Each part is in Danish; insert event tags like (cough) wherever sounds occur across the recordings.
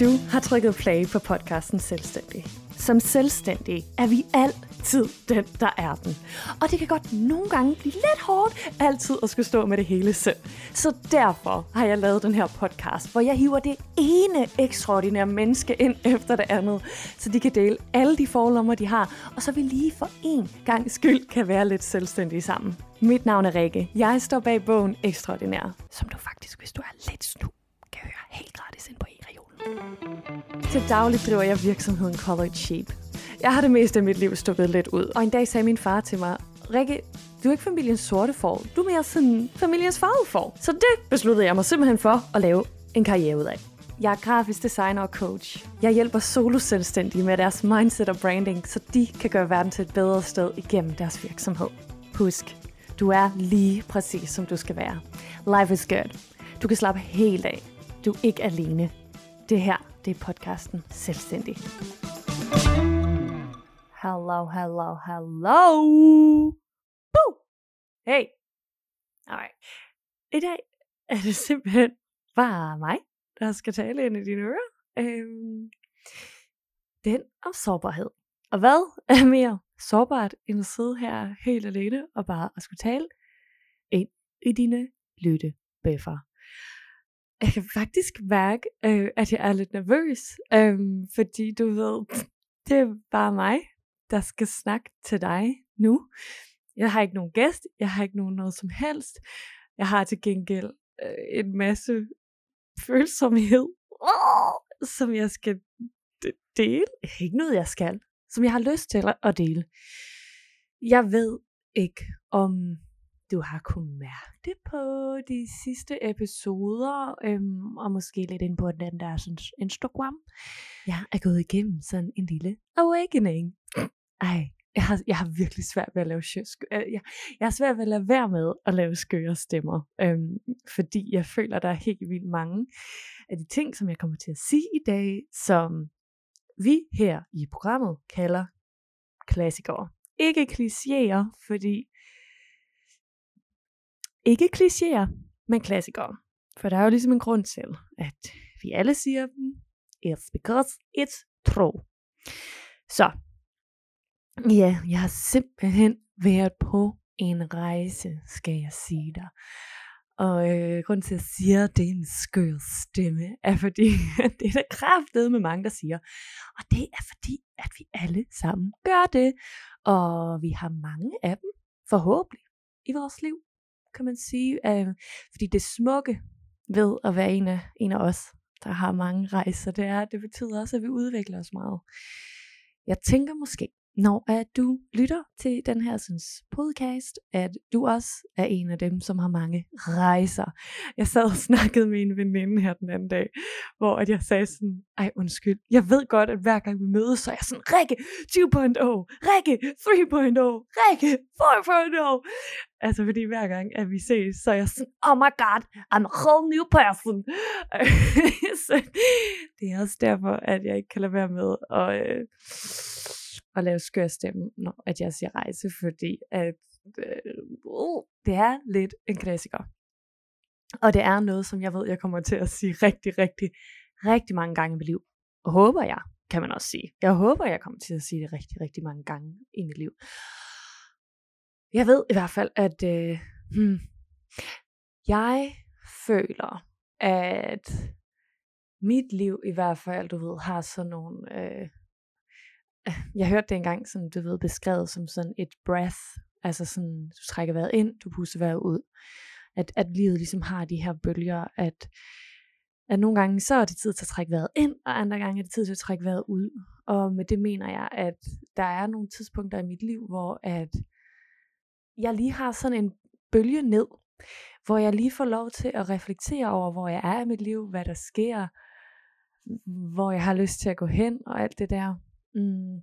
Du har trykket play på podcasten Selvstændig. Som selvstændig er vi altid den, der er den. Og det kan godt nogle gange blive lidt hårdt altid at skulle stå med det hele selv. Så derfor har jeg lavet den her podcast, hvor jeg hiver det ene ekstraordinære menneske ind efter det andet, så de kan dele alle de forlommer, de har, og så vi lige for en gang skyld kan være lidt selvstændige sammen. Mit navn er Rikke. Jeg står bag bogen Ekstraordinær, som du faktisk, hvis du er lidt snu, kan høre helt gratis ind på til daglig driver jeg virksomheden Colored Sheep. Jeg har det meste af mit liv stukket lidt ud, og en dag sagde min far til mig, Rikke, du er ikke familiens sorte får, du er mere sådan familiens farvede får. Så det besluttede jeg mig simpelthen for at lave en karriere ud af. Jeg er grafisk designer og coach. Jeg hjælper solo-selvstændige med deres mindset og branding, så de kan gøre verden til et bedre sted igennem deres virksomhed. Husk, du er lige præcis som du skal være. Life is good. Du kan slappe helt af. Du er ikke alene. Det her, det er podcasten Selvstændig. Hello, hello, hello. Boo! Hey. Alright. I dag er det simpelthen bare mig, der skal tale ind i dine ører. Øhm, den om sårbarhed. Og hvad er mere sårbart end at sidde her helt alene og bare at skulle tale ind i dine lyttebæffer jeg kan faktisk mærke, øh, at jeg er lidt nervøs, øh, fordi du ved, det er bare mig, der skal snakke til dig nu. Jeg har ikke nogen gæst, jeg har ikke nogen noget som helst. Jeg har til gengæld øh, en masse følsomhed, oh, (laughs) som jeg skal dele. Ikke noget, jeg skal. Som jeg har lyst til at dele. Jeg ved ikke, om du har kunnet mærke det på de sidste episoder, øhm, og måske lidt ind på den der sådan, Instagram. Jeg er gået igennem sådan en lille awakening. Ej, jeg har, jeg har virkelig svært ved at lave skøre, øh, jeg, jeg har svært ved at lade være med at lave skøre stemmer, øhm, fordi jeg føler, der er helt vildt mange af de ting, som jeg kommer til at sige i dag, som vi her i programmet kalder klassikere. Ikke klichéer, fordi ikke klichéer, men klassikere. For der er jo ligesom en grund til, at vi alle siger dem. It's because it's true. Så, ja, jeg har simpelthen været på en rejse, skal jeg sige dig. Og øh, grunden til, at jeg siger, at det er en skør stemme, er fordi, (laughs) det er der kraftet med mange, der siger. Og det er fordi, at vi alle sammen gør det. Og vi har mange af dem, forhåbentlig, i vores liv kan man sige. Øh, fordi det smukke ved at være en af, en af os, der har mange rejser, det er, det betyder også, at vi udvikler os meget. Jeg tænker måske, når at du lytter til den her synes, podcast, at du også er en af dem, som har mange rejser. Jeg sad og snakkede med en veninde her den anden dag, hvor at jeg sagde sådan, ej undskyld, jeg ved godt, at hver gang vi mødes, så er jeg sådan, Rikke 2.0, Rikke 3.0, Rikke 4.0. Altså fordi hver gang, at vi ses, så er jeg sådan, oh my god, I'm a whole new person. (laughs) så det er også derfor, at jeg ikke kan lade være med at... Øh, at lave skør stemme, når at jeg siger rejse, fordi at, øh, uh, det er lidt en klassiker. Og det er noget, som jeg ved, jeg kommer til at sige rigtig, rigtig, rigtig mange gange i mit liv. Og håber jeg, kan man også sige. Jeg håber, jeg kommer til at sige det rigtig, rigtig mange gange i mit liv. Jeg ved i hvert fald, at øh, hmm, jeg føler, at mit liv i hvert fald, du ved, har sådan nogle øh, (laughs) jeg hørte det engang sådan, du ved, beskrevet som sådan et breath, altså sådan, du trækker vejret ind, du puster vejret ud. At, at livet ligesom har de her bølger, at, at nogle gange så er det tid til at trække vejret ind, og andre gange er det tid til at trække vejret ud. Og med det mener jeg, at der er nogle tidspunkter i mit liv, hvor at jeg lige har sådan en bølge ned, hvor jeg lige får lov til at reflektere over, hvor jeg er i mit liv, hvad der sker, hvor jeg har lyst til at gå hen og alt det der. Mm.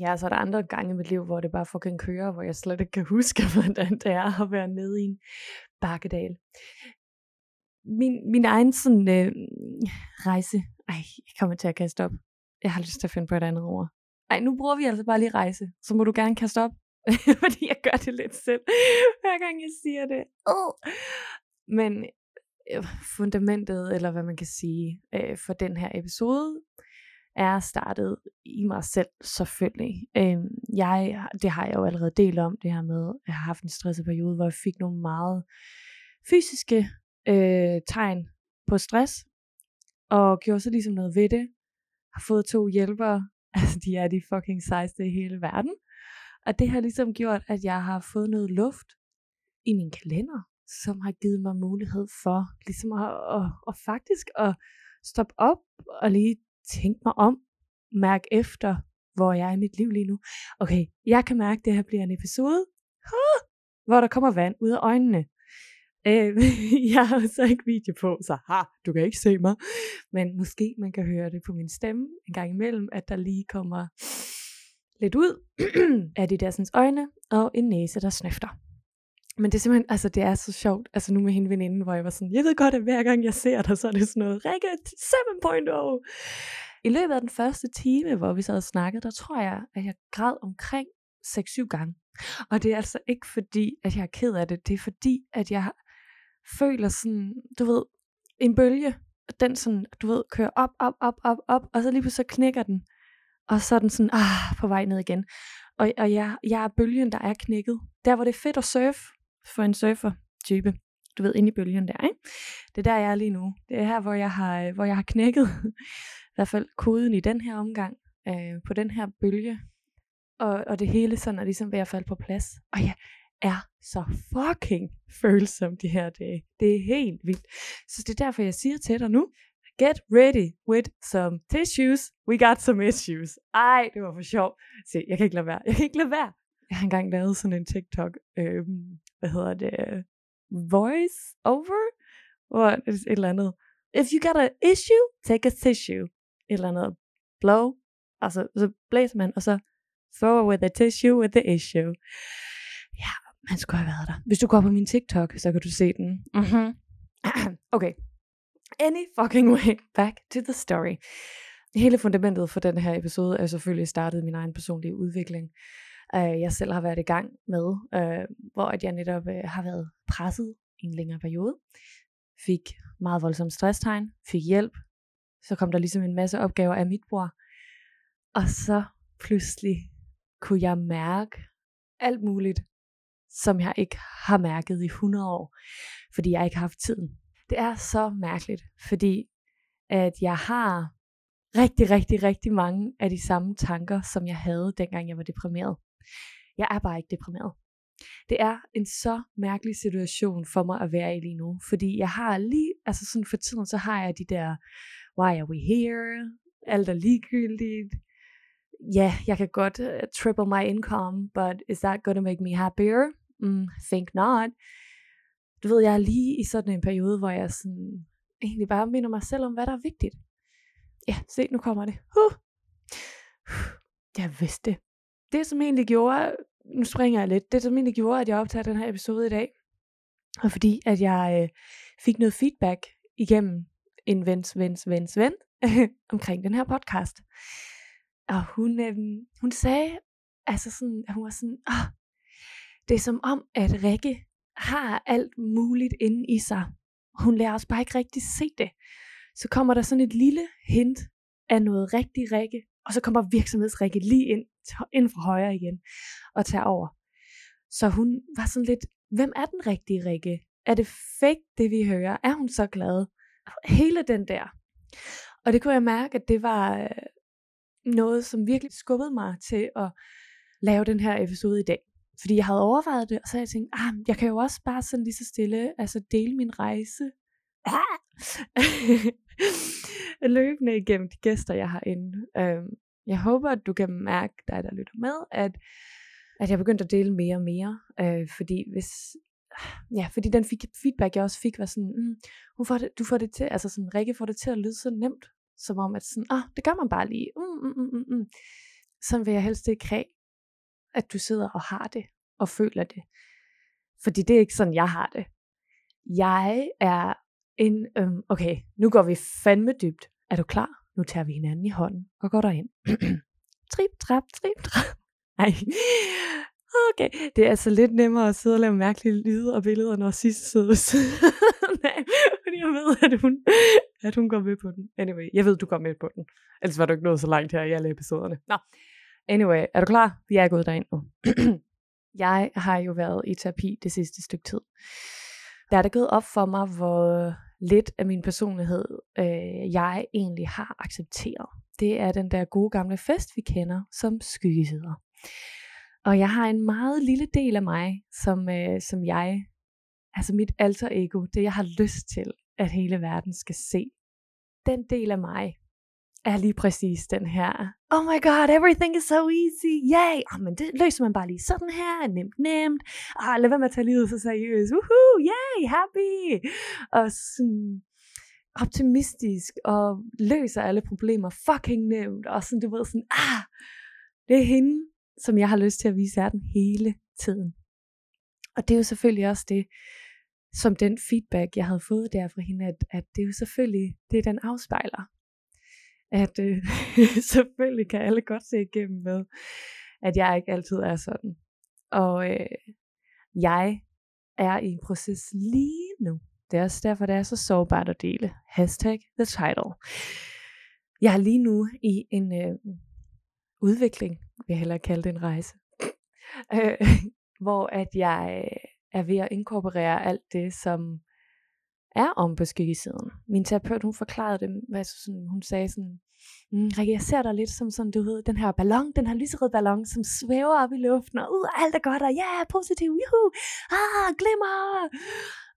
Ja, så er der andre gange i mit liv, hvor det bare fucking kører, hvor jeg slet ikke kan huske, (laughs) hvordan det er at være nede i en bakkedal. Min, min egen sådan øh, rejse, ej, jeg kommer til at kaste op. Jeg har lyst til at finde på et andet ord. Ej, nu bruger vi altså bare lige rejse, så må du gerne kaste op. (laughs) Fordi jeg gør det lidt selv, hver gang jeg siger det. Oh. Men øh, fundamentet, eller hvad man kan sige, øh, for den her episode, er startet i mig selv, selvfølgelig. Øhm, jeg, det har jeg jo allerede delt om, det her med, at jeg har haft en stresset periode, hvor jeg fik nogle meget fysiske øh, tegn på stress, og gjorde så ligesom noget ved det. Har fået to hjælpere, (laughs) altså de er de fucking sejeste i hele verden. Og det har ligesom gjort, at jeg har fået noget luft i min kalender, som har givet mig mulighed for ligesom at, at, at faktisk at stoppe op og lige tænke mig om, mærke efter, hvor jeg er i mit liv lige nu. Okay, jeg kan mærke, at det her bliver en episode, hvor der kommer vand ud af øjnene. Øh, (laughs) jeg har så ikke video på, så ha, du kan ikke se mig. Men måske man kan høre det på min stemme en gang imellem, at der lige kommer lidt ud (clears throat) af de dersens øjne og en næse, der snøfter. Men det er simpelthen, altså det er så sjovt, altså nu med hende veninde, hvor jeg var sådan, jeg ved godt, at hver gang jeg ser dig, så er det sådan noget, Rikke 7.0. I løbet af den første time, hvor vi så havde snakket, der tror jeg, at jeg græd omkring 6-7 gange. Og det er altså ikke fordi, at jeg er ked af det, det er fordi, at jeg føler sådan, du ved, en bølge, den sådan, du ved, kører op, op, op, op, op, og så lige pludselig så knækker den, og så er den sådan, ah, på vej ned igen. Og, og jeg, jeg er bølgen, der er knækket. Der, hvor det er fedt at surfe for en surfer-type. Du ved, inde i bølgen der, ikke? Det er der, jeg er lige nu. Det er her, hvor jeg har, øh, hvor jeg har knækket, (laughs) i hvert fald koden i den her omgang, øh, på den her bølge. Og, og det hele sådan er ligesom ved at falde på plads. Og jeg er så fucking følsom de her dage. Det er helt vildt. Så det er derfor, jeg siger til dig nu, get ready with some tissues. We got some issues. Ej, det var for sjov. Se, jeg kan ikke lade være. Jeg kan ikke lade være. Jeg har engang lavet sådan en TikTok, øh, hvad hedder det, voice over, hvor et eller andet. If you got an issue, take a tissue. Et eller andet blow, altså så blæser man, og så throw with a tissue with the issue. Ja, man skulle have været der. Hvis du går på min TikTok, så kan du se den. Mm-hmm. (clears throat) okay, Any fucking way, back to the story. Hele fundamentet for den her episode er selvfølgelig startet min egen personlige udvikling øh, jeg selv har været i gang med, øh, hvor at jeg netop øh, har været presset i en længere periode. Fik meget voldsom stresstegn, fik hjælp. Så kom der ligesom en masse opgaver af mit bror. Og så pludselig kunne jeg mærke alt muligt, som jeg ikke har mærket i 100 år, fordi jeg ikke har haft tiden det er så mærkeligt, fordi at jeg har rigtig, rigtig, rigtig mange af de samme tanker, som jeg havde, dengang jeg var deprimeret. Jeg er bare ikke deprimeret. Det er en så mærkelig situation for mig at være i lige nu, fordi jeg har lige, altså sådan for tiden, så har jeg de der, why are we here? Alt er ligegyldigt. Ja, yeah, jeg kan godt uh, triple my income, but is that going to make me happier? Mm, think not du ved, jeg er lige i sådan en periode, hvor jeg sådan, egentlig bare minder mig selv om, hvad der er vigtigt. Ja, se, nu kommer det. Uh. Jeg vidste det. Det, som egentlig gjorde, nu springer jeg lidt, det som egentlig gjorde, at jeg optager den her episode i dag, og fordi, at jeg øh, fik noget feedback igennem en vens, vens, vens ven, (laughs) omkring den her podcast. Og hun, øh, hun sagde, altså sådan, at hun var sådan, ah, det er som om, at Rikke, har alt muligt inde i sig. Hun lærer os bare ikke rigtig se det. Så kommer der sådan et lille hint af noget rigtig Rikke, og så kommer virksomhedsrikke lige ind, ind fra højre igen og tager over. Så hun var sådan lidt, hvem er den rigtige Rikke? Er det fake, det vi hører? Er hun så glad? Altså, hele den der. Og det kunne jeg mærke, at det var øh, noget, som virkelig skubbede mig til at lave den her episode i dag. Fordi jeg havde overvejet det, og så havde jeg tænkt, ah, jeg kan jo også bare sådan lige så stille, altså dele min rejse. Ah! (laughs) løbende igennem de gæster, jeg har inde. Øhm, jeg håber, at du kan mærke, dig der lytter med, at, at jeg begyndte at dele mere og mere. Øh, fordi hvis, ja, fordi den fik, feedback, jeg også fik, var sådan, mm, hun får det, du får det til, altså sådan, Rikke får det til at lyde så nemt, som om at sådan, ah, det gør man bare lige. Mm, mm, mm, mm. mm. Sådan vil jeg helst ikke have, at du sidder og har det og føler det. Fordi det er ikke sådan, jeg har det. Jeg er en, øhm, okay, nu går vi fandme dybt. Er du klar? Nu tager vi hinanden i hånden og går derind. (clears throat) trip, trap, trip, trap. (laughs) Nej. Okay, det er altså lidt nemmere at sidde og lave mærkelige lyde og billeder, når sidste sidder (laughs) Nej, fordi jeg ved, at hun, at hun går med på den. Anyway, jeg ved, du går med på den. Ellers var du ikke nået så langt her i alle episoderne. Nå. Anyway, er du klar? Vi er gået derind nu. (clears throat) jeg har jo været i terapi det sidste stykke tid. Der er det gået op for mig, hvor lidt af min personlighed, øh, jeg egentlig har accepteret. Det er den der gode gamle fest, vi kender som skyggesider. Og jeg har en meget lille del af mig, som, øh, som jeg, altså mit alter ego, det jeg har lyst til, at hele verden skal se. Den del af mig er lige præcis den her, oh my god, everything is so easy, yay, oh, men det løser man bare lige sådan her, nemt, nemt, ah, lad være med at tage livet så seriøst, woohoo, yay, happy, og sådan optimistisk, og løser alle problemer fucking nemt, og sådan, du ved, sådan, ah, det er hende, som jeg har lyst til at vise verden hele tiden. Og det er jo selvfølgelig også det, som den feedback, jeg havde fået der fra hende, at, at det er jo selvfølgelig, det den afspejler. At øh, (laughs) selvfølgelig kan alle godt se igennem med, at jeg ikke altid er sådan. Og øh, jeg er i en proces lige nu. Det er også derfor, det er så sårbart at dele. Hashtag the title. Jeg er lige nu i en øh, udvikling, vil jeg hellere kalde det en rejse, øh, (laughs) hvor at jeg øh, er ved at inkorporere alt det, som er om på skyggesiden. Min terapeut, hun forklarede det, hvad sådan, hun sagde sådan, mm, Rikke, jeg ser dig lidt som sådan, du ved, den her ballon, den her lyserød ballon, som svæver op i luften, og ud, alt er godt, og ja, yeah, positiv, juhu, ah, glimmer.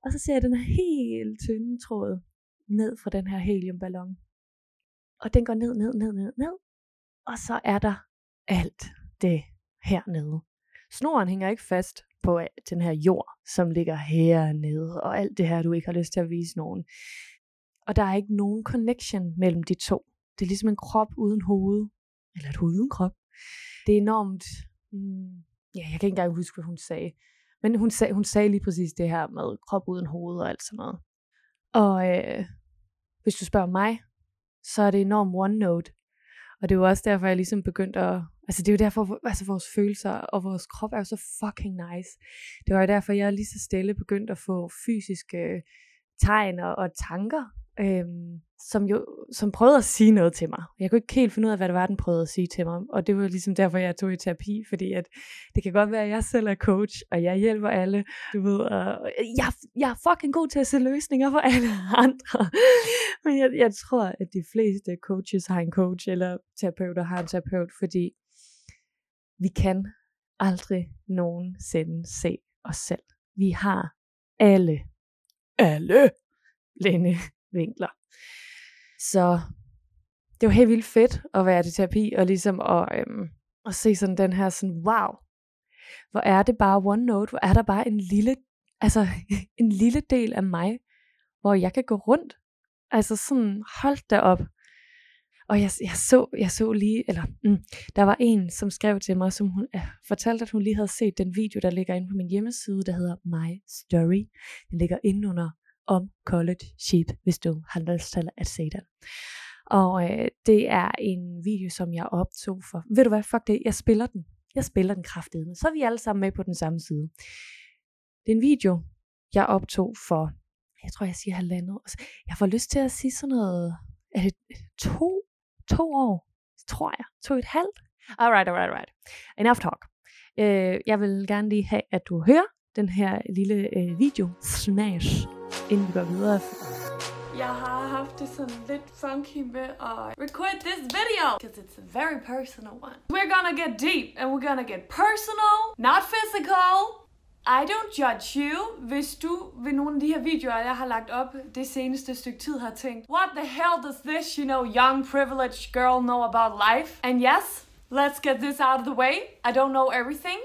Og så ser jeg den her helt tynde tråd ned fra den her heliumballon. Og den går ned, ned, ned, ned, ned. Og så er der alt det hernede. Snoren hænger ikke fast på den her jord, som ligger hernede, og alt det her, du ikke har lyst til at vise nogen. Og der er ikke nogen connection mellem de to. Det er ligesom en krop uden hoved, eller et hoved uden krop. Det er enormt, mm, ja, jeg kan ikke engang huske, hvad hun sagde, men hun sagde, hun sagde lige præcis det her med krop uden hoved og alt sådan noget. Og øh, hvis du spørger mig, så er det enormt one-note. Og det er jo også derfor, jeg ligesom begyndte at Altså det er jo derfor, altså vores følelser og vores krop er jo så fucking nice. Det var jo derfor, jeg lige så stille begyndte at få fysiske øh, tegn og, og tanker, øhm, som jo som prøvede at sige noget til mig. Jeg kunne ikke helt finde ud af, hvad det var, den prøvede at sige til mig. Og det var ligesom derfor, jeg tog i terapi, fordi at det kan godt være, at jeg selv er coach, og jeg hjælper alle. Du ved, og jeg, jeg er fucking god til at se løsninger for alle (laughs) andre. Men jeg, jeg tror, at de fleste coaches har en coach, eller terapeuter har en terapeut, fordi vi kan aldrig nogensinde se os selv. Vi har alle, alle vinkler. Så det var helt vildt fedt at være i terapi, og ligesom at, øhm, at se sådan den her sådan, wow, hvor er det bare one note, hvor er der bare en lille, altså (laughs) en lille del af mig, hvor jeg kan gå rundt. Altså sådan, hold da op. Og jeg, jeg, så, jeg så lige, eller mm, der var en, som skrev til mig, som hun øh, fortalte, at hun lige havde set den video, der ligger inde på min hjemmeside, der hedder My Story. Den ligger inde under om college sheep, hvis du har lyst til at se den. Og øh, det er en video, som jeg optog for, ved du hvad, fuck det, jeg spiller den. Jeg spiller den kraftedeme. Så er vi alle sammen med på den samme side. Det er en video, jeg optog for, jeg tror, jeg siger halvandet. Jeg får lyst til at sige sådan noget, er det to to år, tror jeg, to et halvt. Alright, alright, alright. Enough talk. Øh, jeg vil gerne lige have, at du hører den her lille øh, video, smash, inden vi går videre. Jeg har haft det sådan lidt funky med at record this video, because it's a very personal one. We're gonna get deep, and we're gonna get personal, not physical, i don't judge you, hvis du ved nogle af de her videoer, jeg har lagt op det seneste stykke tid, har tænkt, What the hell does this, you know, young privileged girl know about life? And yes, let's get this out of the way. I don't know everything,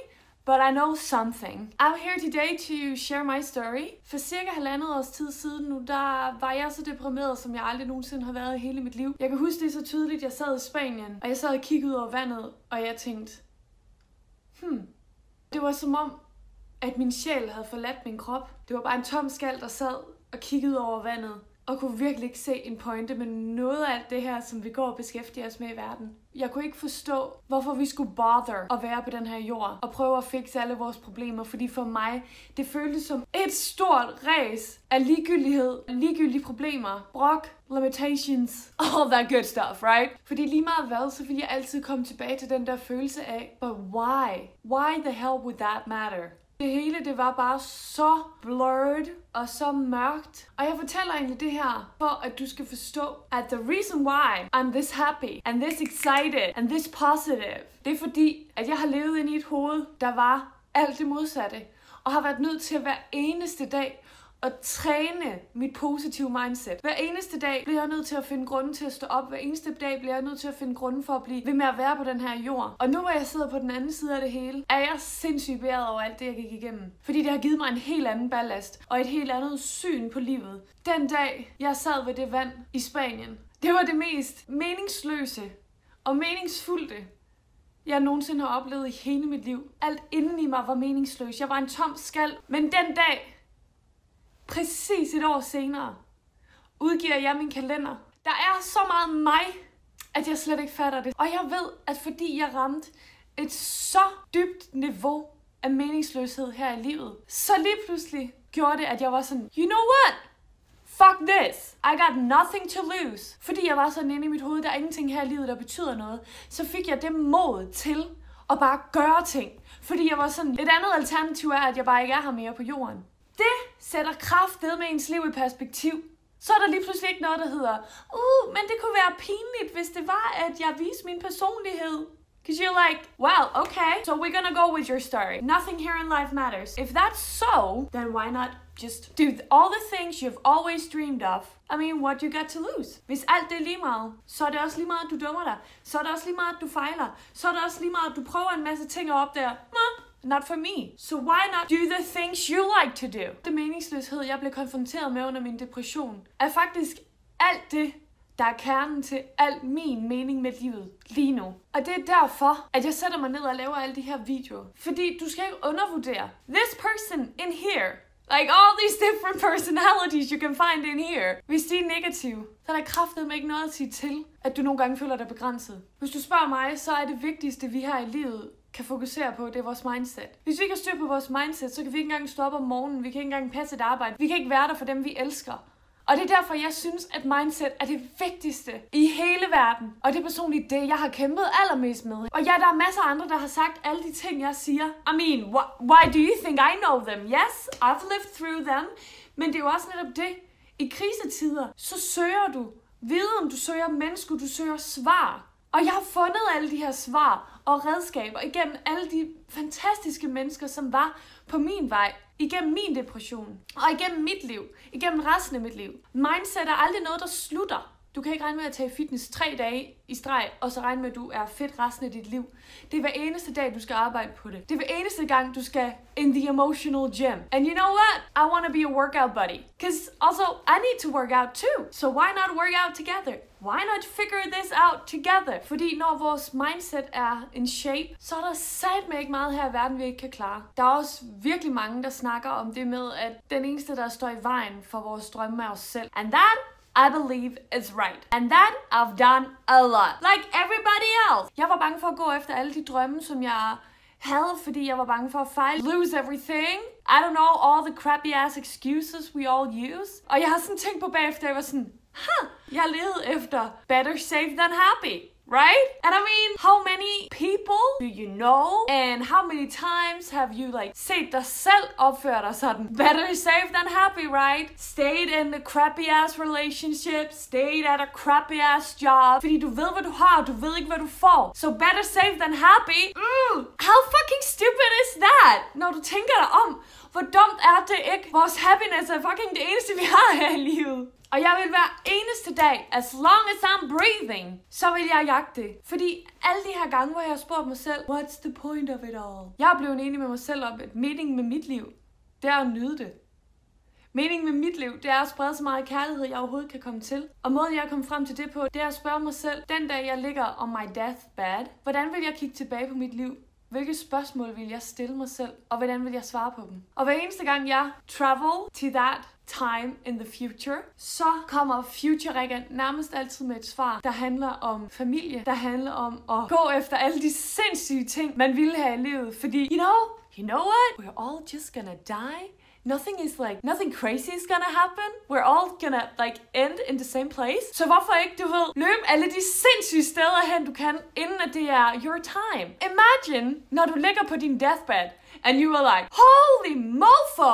but I know something. I'm here today to share my story. For cirka halvandet års tid siden nu, der var jeg så deprimeret, som jeg aldrig nogensinde har været i hele mit liv. Jeg kan huske det så tydeligt, jeg sad i Spanien, og jeg sad og kiggede ud over vandet, og jeg tænkte, hmm, det var som om, at min sjæl havde forladt min krop. Det var bare en tom skal, der sad og kiggede over vandet. og kunne virkelig ikke se en pointe med noget af alt det her, som vi går og beskæftiger os med i verden. Jeg kunne ikke forstå, hvorfor vi skulle bother at være på den her jord og prøve at fikse alle vores problemer, fordi for mig, det føltes som et stort ræs af ligegyldighed, ligegyldige problemer, brok, limitations, all that good stuff, right? Fordi lige meget hvad, så ville jeg altid komme tilbage til den der følelse af, but why? Why the hell would that matter? Det hele, det var bare så blurred og så mørkt. Og jeg fortæller egentlig det her, for at du skal forstå, at the reason why I'm this happy, and this excited, and this positive, det er fordi, at jeg har levet ind i et hoved, der var alt det modsatte. Og har været nødt til at hver eneste dag at træne mit positive mindset. Hver eneste dag bliver jeg nødt til at finde grunden til at stå op. Hver eneste dag bliver jeg nødt til at finde grunden for at blive ved med at være på den her jord. Og nu hvor jeg sidder på den anden side af det hele, er jeg sindssygt beæret over alt det, jeg gik igennem. Fordi det har givet mig en helt anden ballast og et helt andet syn på livet. Den dag, jeg sad ved det vand i Spanien, det var det mest meningsløse og meningsfulde, jeg nogensinde har oplevet i hele mit liv. Alt inden i mig var meningsløst. Jeg var en tom skal. Men den dag, præcis et år senere, udgiver jeg min kalender. Der er så meget mig, at jeg slet ikke fatter det. Og jeg ved, at fordi jeg ramte et så dybt niveau af meningsløshed her i livet, så lige pludselig gjorde det, at jeg var sådan, you know what? Fuck this! I got nothing to lose. Fordi jeg var sådan inde i mit hoved, der er ingenting her i livet, der betyder noget, så fik jeg det mod til at bare gøre ting. Fordi jeg var sådan, et andet alternativ er, at jeg bare ikke er her mere på jorden. Sætter kraft med ens liv i perspektiv. Så er der lige pludselig ikke noget, der hedder, uh, men det kunne være pinligt, hvis det var, at jeg viste min personlighed. Because you're like, well, okay, so we're gonna go with your story. Nothing here in life matters. If that's so, then why not just do all the things you've always dreamed of? I mean, what you got to lose? Hvis alt det er lige meget, så er det også lige meget, at du dømmer dig. Så er det også lige meget, at du fejler. Så er det også lige meget, at du prøver en masse ting op der. Nå, Not for me. So why not do the things you like to do? Det meningsløshed, jeg blev konfronteret med under min depression, er faktisk alt det, der er kernen til al min mening med livet lige nu. Og det er derfor, at jeg sætter mig ned og laver alle de her videoer. Fordi du skal ikke undervurdere. This person in here Like all these different personalities you can find in here. Hvis de er negative, så er der kraftet med ikke noget at sige til, at du nogle gange føler dig begrænset. Hvis du spørger mig, så er det vigtigste, vi har i livet, kan fokusere på, det er vores mindset. Hvis vi ikke har styr på vores mindset, så kan vi ikke engang stå op om morgenen, vi kan ikke engang passe et arbejde, vi kan ikke være der for dem, vi elsker. Og det er derfor, jeg synes, at mindset er det vigtigste i hele verden. Og det er personligt det, jeg har kæmpet allermest med. Og ja, der er masser af andre, der har sagt alle de ting, jeg siger. I mean, wh why do you think I know them? Yes, I've lived through them. Men det er jo også netop det. I krisetider, så søger du viden, du søger mennesker, du søger svar. Og jeg har fundet alle de her svar og redskaber igennem alle de fantastiske mennesker, som var på min vej, igennem min depression, og igennem mit liv, igennem resten af mit liv. Mindset er aldrig noget, der slutter. Du kan ikke regne med at tage fitness tre dage i streg, og så regne med, at du er fedt resten af dit liv. Det er hver eneste dag, du skal arbejde på det. Det er hver eneste gang, du skal in the emotional gym. And you know what? I want to be a workout buddy. Because also, I need to work out too. So why not work out together? Why not figure this out together? Fordi når vores mindset er in shape, så er der satme ikke meget her i verden, vi ikke kan klare. Der er også virkelig mange, der snakker om det med, at den eneste, der står i vejen for vores drømme er os selv. And that i believe is right. And that I've done a lot. Like everybody else. Jeg var bange for at gå efter alle de drømme, som jeg havde, fordi jeg var bange for at fejle. Lose everything. I don't know, all the crappy ass excuses we all use. Og jeg har sådan tænkt på bagefter, jeg var sådan, huh, jeg levede efter better safe than happy right? And I mean, how many people do you know? And how many times have you like set dig selv opføre dig sådan? Better safe than happy, right? Stayed in the crappy ass relationship, stayed at a crappy ass job. Fordi du ved, hvad du har, du ved ikke, hvad du får. So better safe than happy. Mm, how fucking stupid is that? Når du tænker dig om, hvor dumt er det ikke? Vores happiness er fucking det eneste, vi har her i livet. Og jeg vil hver eneste dag, as long as I'm breathing, så vil jeg jagte det. Fordi alle de her gange, hvor jeg har spurgt mig selv, what's the point of it all? Jeg er blevet enig med mig selv om, at meningen med mit liv, det er at nyde det. Meningen med mit liv, det er at sprede så meget kærlighed, jeg overhovedet kan komme til. Og måden, jeg kom frem til det på, det er at spørge mig selv, den dag jeg ligger on my deathbed, hvordan vil jeg kigge tilbage på mit liv hvilke spørgsmål vil jeg stille mig selv, og hvordan vil jeg svare på dem. Og hver eneste gang jeg travel to that time in the future, så kommer Future Rikke nærmest altid med et svar, der handler om familie, der handler om at gå efter alle de sindssyge ting, man ville have i livet. Fordi, you know, you know what? We're all just gonna die. Nothing is like, nothing crazy is gonna happen. We're all gonna like end in the same place. Så hvorfor ikke, du ved, løbe alle de sindssyge steder hen, du kan, inden at det er your time. Imagine, når du ligger på din deathbed, and you are like, holy mofo,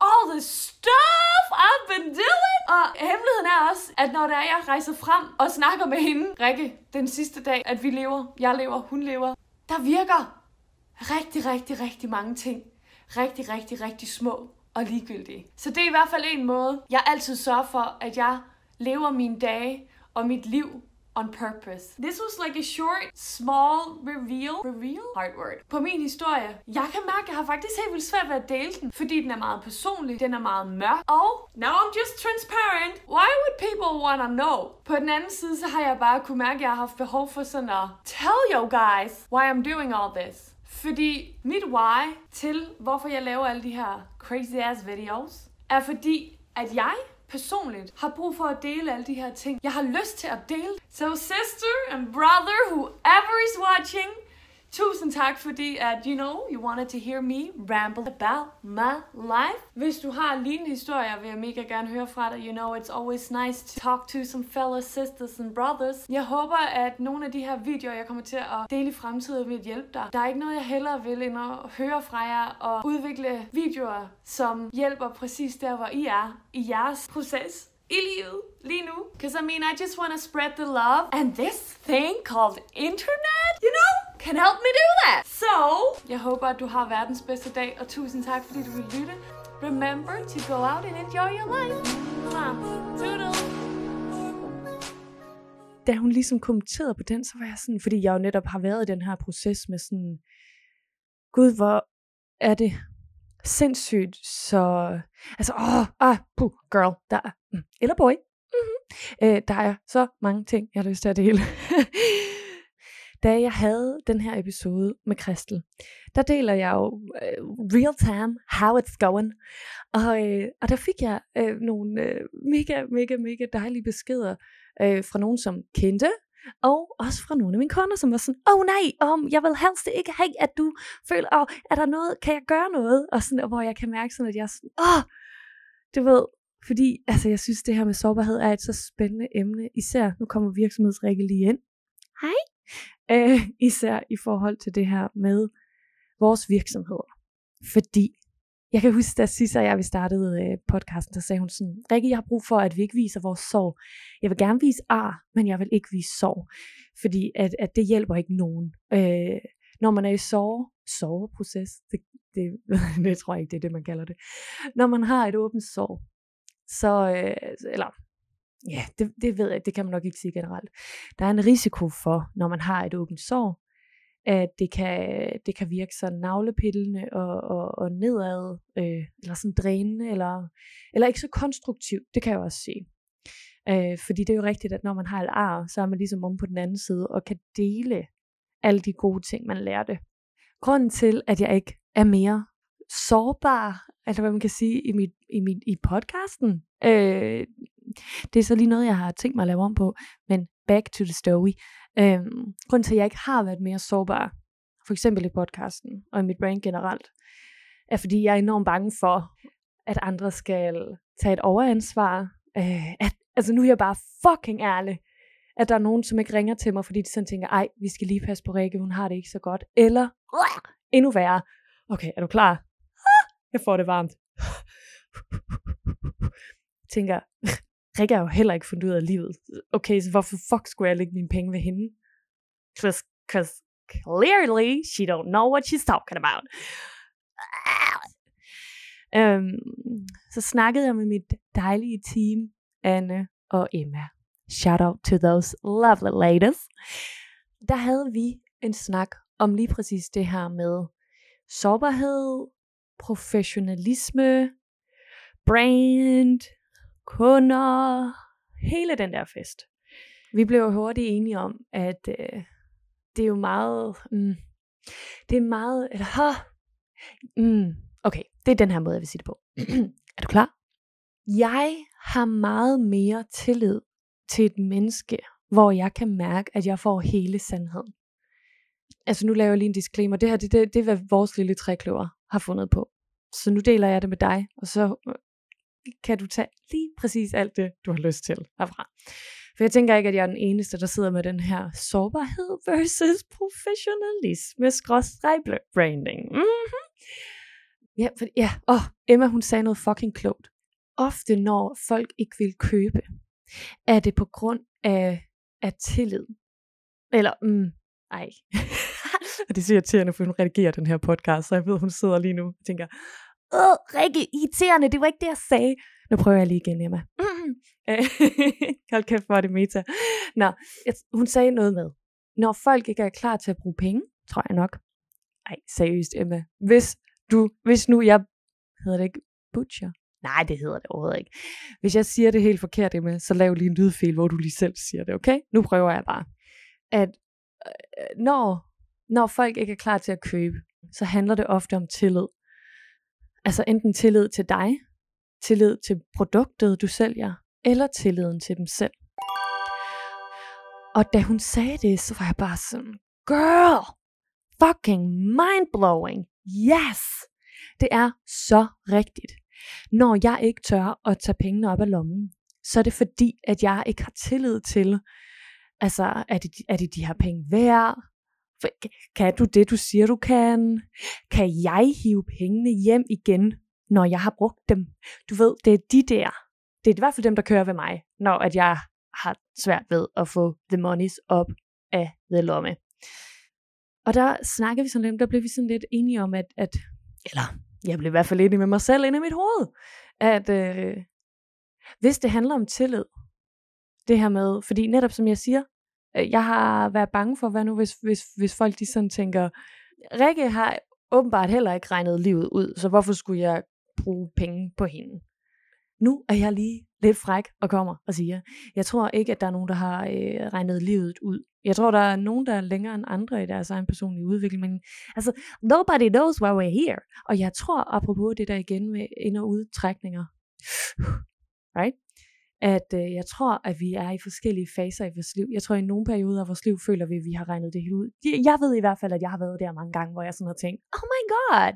all the stuff I've been doing. Og hemmeligheden er også, at når der er, jeg rejser frem og snakker med hende, Rikke, den sidste dag, at vi lever, jeg lever, hun lever, der virker rigtig, rigtig, rigtig mange ting. Rigtig, rigtig, rigtig små og ligegyldige. Så det er i hvert fald en måde, jeg altid sørger for, at jeg lever mine dage og mit liv on purpose. This was like a short, small reveal. Reveal? Hard word. På min historie. Jeg kan mærke, at jeg har faktisk helt vildt svært ved at dele den, fordi den er meget personlig, den er meget mørk, og now I'm just transparent. Why would people wanna know? På den anden side, så har jeg bare kunne mærke, at jeg har haft behov for sådan at tell you guys why I'm doing all this. Fordi mit why til, hvorfor jeg laver alle de her crazy ass videos, er fordi, at jeg personligt har brug for at dele alle de her ting. Jeg har lyst til at dele. So sister and brother, whoever is watching, Tusind tak, fordi at, you know, you wanted to hear me ramble about my life. Hvis du har lignende historier, vil jeg mega gerne høre fra dig. You know, it's always nice to talk to some fellow sisters and brothers. Jeg håber, at nogle af de her videoer, jeg kommer til at dele i fremtiden, vil hjælpe dig. Der er ikke noget, jeg hellere vil, end at høre fra jer og udvikle videoer, som hjælper præcis der, hvor I er i jeres proces i livet lige nu. Because I mean, I just want to spread the love. And this thing called internet, you know, can help me do that. So, jeg håber, at du har verdens bedste dag, og tusind tak, fordi du vil lytte. Remember to go out and enjoy your life. Mwah. Toodles. da hun ligesom kommenterede på den, så var jeg sådan, fordi jeg jo netop har været i den her proces med sådan, gud, hvor er det sindssygt, så, altså, åh, ah, puh, girl, der Mm, eller boy, mm-hmm, øh, der er så mange ting, jeg har lyst til at dele. (laughs) da jeg havde den her episode med Kristel, der deler jeg jo uh, real time how it's going. Og, øh, og der fik jeg øh, nogle øh, mega, mega, mega dejlige beskeder øh, fra nogen, som kendte, og også fra nogle af mine kunder, som var sådan, åh oh, nej, um, jeg vil helst ikke have, at du føler, oh, er der noget, kan jeg gøre noget? Og sådan, og hvor jeg kan mærke sådan, at jeg er sådan, åh, oh, du ved, fordi altså, jeg synes, det her med sårbarhed er et så spændende emne, især, nu kommer virksomhedsregel lige ind. Hej øh, især i forhold til det her med vores virksomheder. Fordi jeg kan huske, da Sissa og jeg vi startede øh, podcasten, så sagde hun sådan, Rikke, jeg har brug for, at vi ikke viser vores sorg. Jeg vil gerne vise ar, men jeg vil ikke vise sorg. Fordi at, at det hjælper ikke nogen. Øh, når man er i sorg, soveproces, det, det, (laughs) det tror jeg ikke, det er det, man kalder det. Når man har et åbent sorg, så, øh, eller ja, det, det ved jeg, det kan man nok ikke sige generelt. Der er en risiko for, når man har et åbent sår, at det kan, det kan virke sådan navlepillende og, og, og nedad, øh, eller sådan drænende, eller, eller ikke så konstruktivt, det kan jeg også sige. Øh, fordi det er jo rigtigt, at når man har et ar, så er man ligesom om på den anden side, og kan dele alle de gode ting, man lærte. Grunden til, at jeg ikke er mere sårbar, eller hvad man kan sige, i, mit, i, mit, i podcasten, øh, det er så lige noget, jeg har tænkt mig at lave om på, men back to the story. Øh, grunden til, at jeg ikke har været mere sårbar, for eksempel i podcasten og i mit brand generelt, er fordi jeg er enormt bange for, at andre skal tage et overansvar. Øh, at, altså nu er jeg bare fucking ærlig, at der er nogen, som ikke ringer til mig, fordi de sådan tænker, ej, vi skal lige passe på Rikke, hun har det ikke så godt. Eller, endnu værre, okay, er du klar? Jeg får det varmt. (laughs) tænker, (laughs) Rikke har jo heller ikke fundet ud af livet. Okay, så hvorfor fuck skulle jeg lægge mine penge ved hende? Cause, cause clearly she don't know what she's talking about. Um, så snakkede jeg med mit dejlige team, Anne og Emma. Shout out to those lovely ladies. Der havde vi en snak om lige præcis det her med sårbarhed, professionalisme, brand, kunder, hele den der fest. Vi blev hurtigt enige om, at øh, det er jo meget, mm, det er meget, eller, ha, mm, okay, det er den her måde, jeg vil sige det på. (clears throat) er du klar? Jeg har meget mere tillid til et menneske, hvor jeg kan mærke, at jeg får hele sandheden. Altså nu laver jeg lige en disclaimer. Det her, det, det, det er, vores lille trækløver har fundet på. Så nu deler jeg det med dig, og så øh, kan du tage lige præcis alt det, du har lyst til herfra. For jeg tænker ikke, at jeg er den eneste, der sidder med den her sårbarhed versus professionalisme, skråstreg branding. Mm-hmm. Ja, for, ja, åh, Emma hun sagde noget fucking klogt. Ofte når folk ikke vil købe, er det på grund af, af tillid. Eller, mm, ej. (laughs) og det er så irriterende, for hun redigerer den her podcast, så jeg ved, hun sidder lige nu og tænker, Åh, Rikke, irriterende, det var ikke det, jeg sagde. Nu prøver jeg lige igen, Emma. (laughs) Hold kæft, hvor det meta. Nå, hun sagde noget med, når folk ikke er klar til at bruge penge, tror jeg nok. Ej, seriøst, Emma. Hvis du, hvis nu jeg, hedder det ikke butcher? Nej, det hedder det overhovedet ikke. Hvis jeg siger det helt forkert, Emma, så lav lige en lydfil, hvor du lige selv siger det, okay? Nu prøver jeg bare. At øh, når, når folk ikke er klar til at købe, så handler det ofte om tillid. Altså enten tillid til dig, tillid til produktet, du sælger, eller tilliden til dem selv. Og da hun sagde det, så var jeg bare sådan, girl, fucking mindblowing, yes! Det er så rigtigt. Når jeg ikke tør at tage pengene op af lommen, så er det fordi, at jeg ikke har tillid til, altså, er det, er det de her penge værd? Kan du det, du siger, du kan? Kan jeg hive pengene hjem igen, når jeg har brugt dem? Du ved, det er de der. Det er i hvert fald dem, der kører ved mig, når at jeg har svært ved at få the monies op af the lomme. Og der snakker vi sådan lidt, der blev vi sådan lidt enige om, at, at eller jeg blev i hvert fald enig med mig selv inde i mit hoved, at øh, hvis det handler om tillid, det her med, fordi netop som jeg siger, Øh, jeg har været bange for, hvad nu hvis, hvis, hvis folk de sådan tænker, Rikke har åbenbart heller ikke regnet livet ud, så hvorfor skulle jeg bruge penge på hende? Nu er jeg lige lidt fræk og kommer og siger, jeg tror ikke, at der er nogen, der har øh, regnet livet ud. Jeg tror, der er nogen, der er længere end andre i deres egen personlige udvikling, men altså, nobody knows why we're here. Og jeg tror, apropos det der igen med ind- og udtrækninger, (sighs) right? At øh, jeg tror, at vi er i forskellige faser i vores liv. Jeg tror, at i nogle perioder af vores liv føler vi, at vi har regnet det hele ud. Jeg ved i hvert fald, at jeg har været der mange gange, hvor jeg sådan har tænkt, oh my god,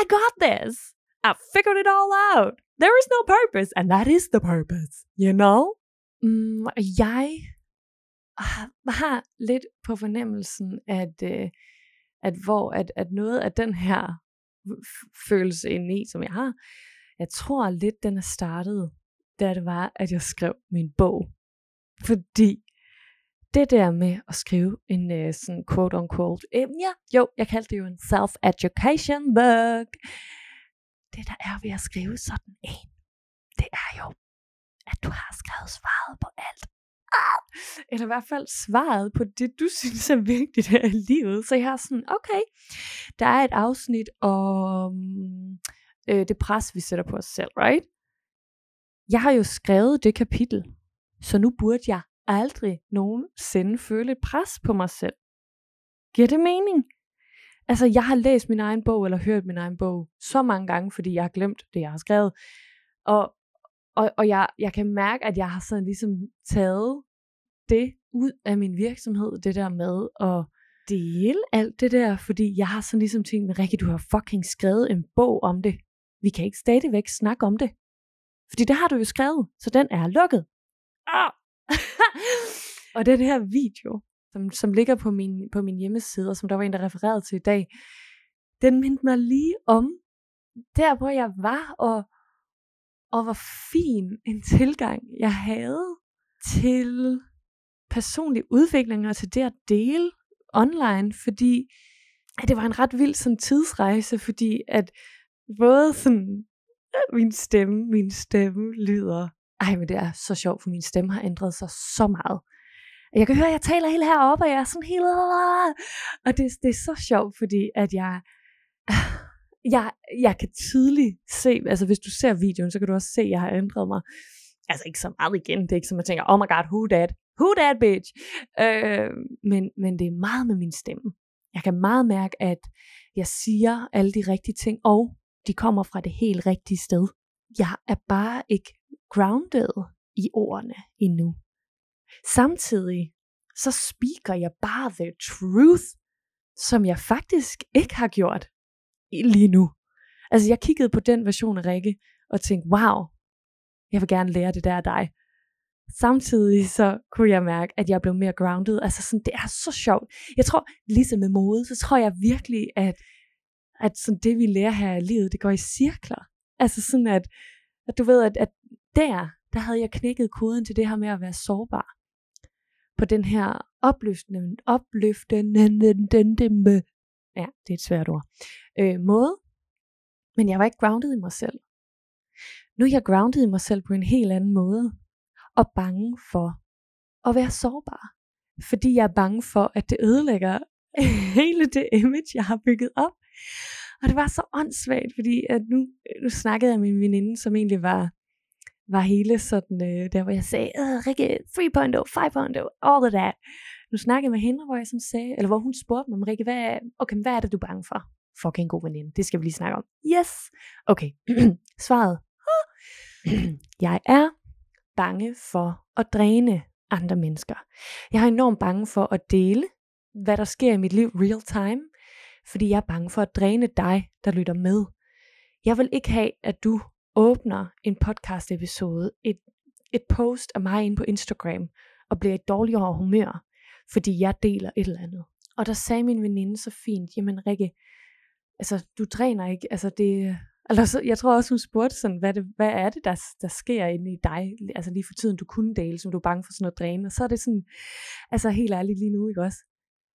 I got this. I figured it all out. There is no purpose, and that is the purpose, you know? Mm, jeg har lidt på fornemmelsen, at, øh, at hvor at, at noget af den her følelse indeni, som jeg har, jeg tror lidt, den er startet da det var, at jeg skrev min bog. Fordi det der med at skrive en uh, sådan quote on quote, øh, ja, jo, jeg kaldte det jo en self-education book. Det der er ved at skrive sådan en, det er jo, at du har skrevet svaret på alt. Ah! Eller i hvert fald svaret på det, du synes er vigtigt her i livet. Så jeg har sådan, okay, der er et afsnit om øh, det pres, vi sætter på os selv, right? Jeg har jo skrevet det kapitel, så nu burde jeg aldrig nogensinde føle et pres på mig selv. Giver det mening? Altså, jeg har læst min egen bog, eller hørt min egen bog, så mange gange, fordi jeg har glemt det, jeg har skrevet. Og, og, og jeg, jeg kan mærke, at jeg har sådan ligesom taget det ud af min virksomhed, det der med at dele alt det der, fordi jeg har sådan ligesom tænkt, Rikke, du har fucking skrevet en bog om det. Vi kan ikke stadigvæk snakke om det. Fordi det har du jo skrevet, så den er lukket. Ah! (laughs) og den her video, som, som ligger på min, på min hjemmeside, og som der var en, der refererede til i dag, den mindte mig lige om, der hvor jeg var, og, og hvor fin en tilgang jeg havde til personlig udvikling og til det at dele online, fordi at det var en ret vild sådan tidsrejse, fordi at både sådan min stemme, min stemme lyder. Ej, men det er så sjovt, for min stemme har ændret sig så meget. Jeg kan høre, at jeg taler helt heroppe, og jeg er sådan helt... Og det, det er så sjovt, fordi at jeg, jeg, jeg kan tydeligt se, altså hvis du ser videoen, så kan du også se, at jeg har ændret mig. Altså ikke så meget igen, det er ikke som, at jeg tænker, oh my god, who that? Who that bitch? Øh, men, men det er meget med min stemme. Jeg kan meget mærke, at jeg siger alle de rigtige ting, og de kommer fra det helt rigtige sted. Jeg er bare ikke grounded i ordene endnu. Samtidig så speaker jeg bare the truth, som jeg faktisk ikke har gjort lige nu. Altså jeg kiggede på den version af Rikke og tænkte, wow, jeg vil gerne lære det der af dig. Samtidig så kunne jeg mærke, at jeg blev mere grounded. Altså sådan, det er så sjovt. Jeg tror, ligesom med mode, så tror jeg virkelig, at, at sådan det vi lærer her i livet, det går i cirkler. Altså sådan, at, at du ved, at, at der, der havde jeg knækket koden til det her med at være sårbar. På den her opløftende, opløftende, ja, det er et svært ord, øh, måde. Men jeg var ikke grounded i mig selv. Nu er jeg grounded i mig selv på en helt anden måde. Og bange for at være sårbar. Fordi jeg er bange for, at det ødelægger (laughs) hele det image, jeg har bygget op. Og det var så åndssvagt, fordi at nu, nu snakkede jeg med min veninde, som egentlig var var hele sådan, øh, der hvor jeg sagde, øh, Rikke, 3.0, 5.0, all of that. Nu snakkede jeg med hende, hvor jeg sådan sagde, eller hvor hun spurgte mig, Rikke, hvad, okay, hvad er det, du er bange for? Fucking god veninde, det skal vi lige snakke om. Yes! Okay, (clears throat) svaret. (clears throat) jeg er bange for at dræne andre mennesker. Jeg er enormt bange for at dele, hvad der sker i mit liv real time, fordi jeg er bange for at dræne dig, der lytter med. Jeg vil ikke have, at du åbner en podcast episode, et, et post af mig ind på Instagram, og bliver i dårligere humør, fordi jeg deler et eller andet. Og der sagde min veninde så fint, jamen Rikke, altså du dræner ikke, altså det, eller så, jeg tror også hun spurgte sådan, hvad, det, hvad er det, der, der sker inde i dig, altså lige for tiden du kunne dele, som du er bange for sådan noget dræne, og så er det sådan, altså helt ærligt lige nu, ikke også?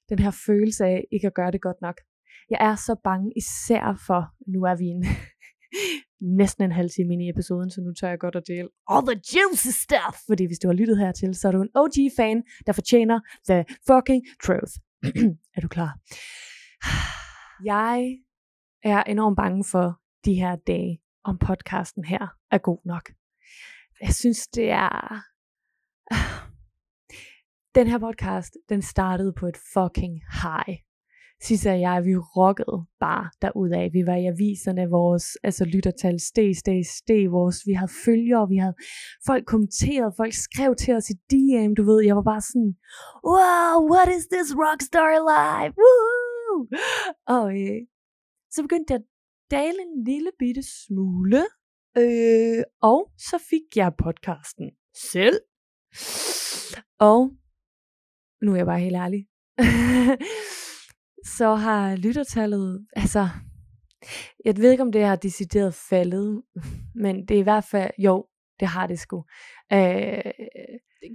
Den her følelse af ikke at gøre det godt nok. Jeg er så bange især for, nu er vi en, (laughs) næsten en halv time ind i episoden, så nu tør jeg godt at dele all the juicy stuff. Fordi hvis du har lyttet hertil, så er du en OG-fan, der fortjener the fucking truth. (clears throat) er du klar? (sighs) Jeg er enormt bange for de her dage, om podcasten her er god nok. Jeg synes, det er... (sighs) Den her podcast, den startede på et fucking high. Sisse og jeg, vi rockede bare derudad. Vi var i aviserne, vores altså, lyttertal steg, steg, steg. Vores, vi havde følgere, vi havde folk kommenteret, folk skrev til os i DM, du ved. Jeg var bare sådan, wow, what is this rockstar life? Woo! Og øh, så begyndte jeg at dale en lille bitte smule. Øh, og så fik jeg podcasten selv. Og nu er jeg bare helt ærlig. (laughs) så har lyttertallet, altså, jeg ved ikke om det har decideret faldet, men det er i hvert fald, jo, det har det sgu. Øh,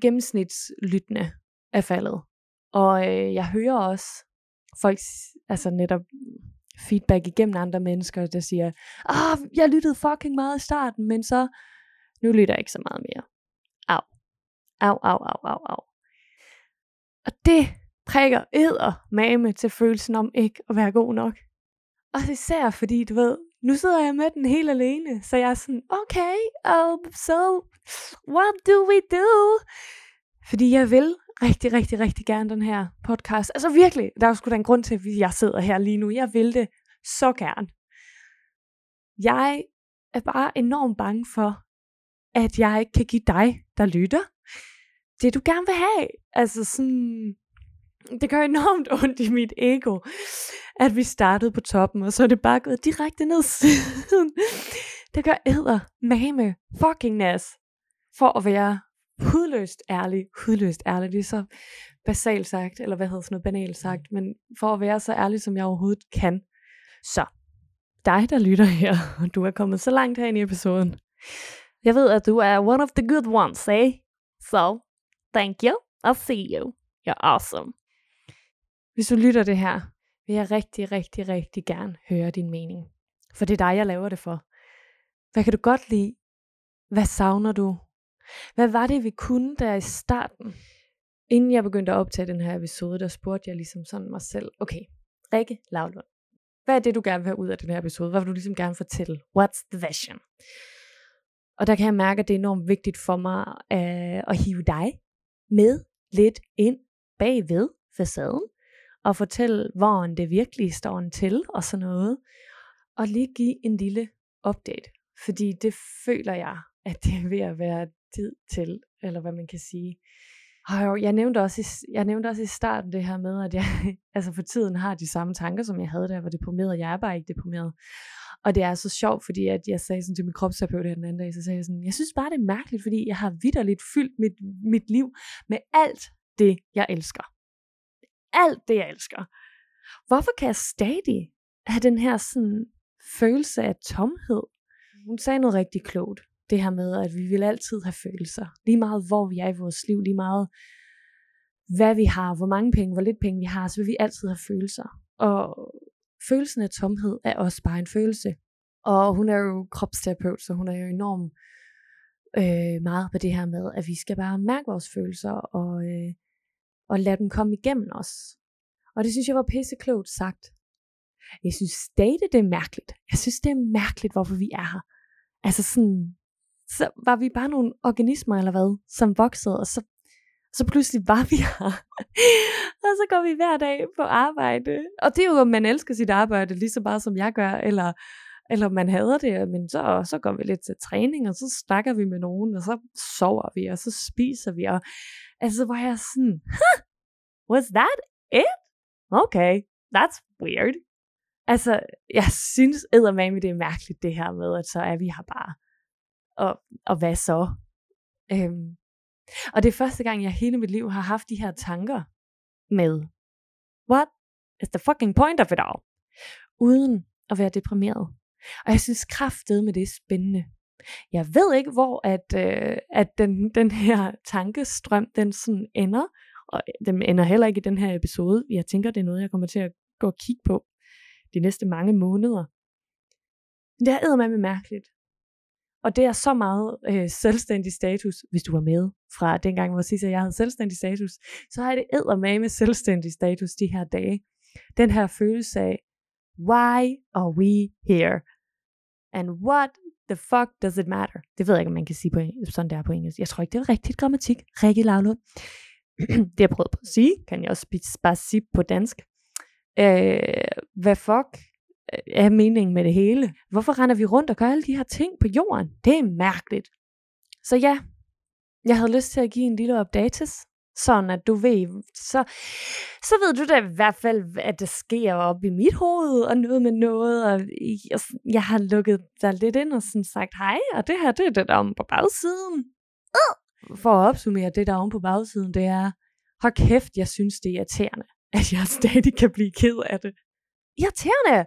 gennemsnitslyttende er faldet. Og øh, jeg hører også folk, altså netop feedback igennem andre mennesker, der siger, ah, jeg lyttede fucking meget i starten, men så, nu lytter jeg ikke så meget mere. Au. Au, au, au, au, au. Og det prikker æder mame til følelsen om ikke at være god nok. Og især fordi, du ved, nu sidder jeg med den helt alene, så jeg er sådan, okay, um, so what do we do? Fordi jeg vil rigtig, rigtig, rigtig gerne den her podcast. Altså virkelig, der er jo sgu da en grund til, at jeg sidder her lige nu. Jeg vil det så gerne. Jeg er bare enormt bange for, at jeg ikke kan give dig, der lytter, det du gerne vil have. Altså sådan, det gør enormt (laughs) ondt i mit ego, at vi startede på toppen, og så er det bare gået direkte ned siden. Det gør æder, mame, fucking nas, for at være hudløst ærlig. Hudløst ærlig, det er så basalt sagt, eller hvad hedder sådan noget banalt sagt, men for at være så ærlig, som jeg overhovedet kan. Så, dig der lytter her, og (laughs) du er kommet så langt her i episoden. Jeg ved, at du er one of the good ones, eh? So, thank you. I'll see you. You're awesome. Hvis du lytter det her, vil jeg rigtig, rigtig, rigtig gerne høre din mening. For det er dig, jeg laver det for. Hvad kan du godt lide? Hvad savner du? Hvad var det, vi kunne der i starten? Inden jeg begyndte at optage den her episode, der spurgte jeg ligesom sådan mig selv, okay, Rikke Lavlund, hvad er det, du gerne vil have ud af den her episode? Hvad vil du ligesom gerne fortælle? What's the vision? Og der kan jeg mærke, at det er enormt vigtigt for mig øh, at hive dig med lidt ind bagved facaden, og fortælle, hvor det virkelig står en til, og sådan noget. Og lige give en lille update, fordi det føler jeg, at det er ved at være tid til, eller hvad man kan sige. Og jo, jeg nævnte, også i, jeg nævnte også i starten det her med, at jeg (laughs) altså for tiden har de samme tanker, som jeg havde, da jeg var deprimeret. Jeg er bare ikke deprimeret. Og det er så sjovt, fordi at jeg sagde sådan til min kropsterapeut den anden dag, så sagde jeg sådan, jeg synes bare, det er mærkeligt, fordi jeg har vidderligt fyldt mit, mit liv med alt det, jeg elsker. Alt det, jeg elsker. Hvorfor kan jeg stadig have den her sådan følelse af tomhed? Hun sagde noget rigtig klogt. Det her med, at vi vil altid have følelser. Lige meget, hvor vi er i vores liv. Lige meget, hvad vi har, hvor mange penge, hvor lidt penge vi har, så vil vi altid have følelser. Og følelsen af tomhed er også bare en følelse. Og hun er jo kropsterapeut, så hun er jo enormt øh, meget på det her med, at vi skal bare mærke vores følelser og, øh, og lade dem komme igennem os. Og det synes jeg var pisse klogt sagt. Jeg synes stadig, det er mærkeligt. Jeg synes, det er mærkeligt, hvorfor vi er her. Altså sådan, så var vi bare nogle organismer eller hvad, som voksede, og så så pludselig var vi her. (laughs) og så går vi hver dag på arbejde. Og det er jo, om man elsker sit arbejde lige så meget, som jeg gør, eller, eller man hader det, men så, så går vi lidt til træning, og så snakker vi med nogen, og så sover vi, og så spiser vi, og altså, hvor jeg sådan, huh, was that it? Okay, that's weird. Altså, jeg synes eddermame, det er mærkeligt det her med, at så er vi her bare. Og, og hvad så? Øhm, og det er første gang, jeg hele mit liv har haft de her tanker med, what is the fucking point of it all? Uden at være deprimeret. Og jeg synes kraftet med det er spændende. Jeg ved ikke, hvor at, øh, at den, den her tankestrøm, den sådan ender. Og den ender heller ikke i den her episode. Jeg tænker, det er noget, jeg kommer til at gå og kigge på de næste mange måneder. Men det er med mærkeligt. Og det er så meget øh, selvstændig status, hvis du var med fra dengang, hvor Sisse og jeg havde selvstændig status, så har jeg det med med selvstændig status de her dage. Den her følelse af, why are we here? And what the fuck does it matter? Det ved jeg ikke, om man kan sige på, sådan der på engelsk. Jeg tror ikke, det er rigtigt grammatik. Rikke Lavlund. (clears throat) det jeg prøvede på at sige, kan jeg også bare sige på dansk. Øh, hvad fuck er meningen med det hele? Hvorfor render vi rundt og gør alle de her ting på jorden? Det er mærkeligt. Så ja, jeg havde lyst til at give en lille updates, sådan at du ved, så, så ved du da i hvert fald, at det sker op i mit hoved, og noget med noget, og jeg, jeg har lukket dig lidt ind og sådan sagt, hej, og det her, det er det der om på bagsiden. Uh! For at opsummere, det der om på bagsiden, det er, hold kæft, jeg synes, det er irriterende, at jeg (laughs) stadig kan blive ked af det. Irriterende!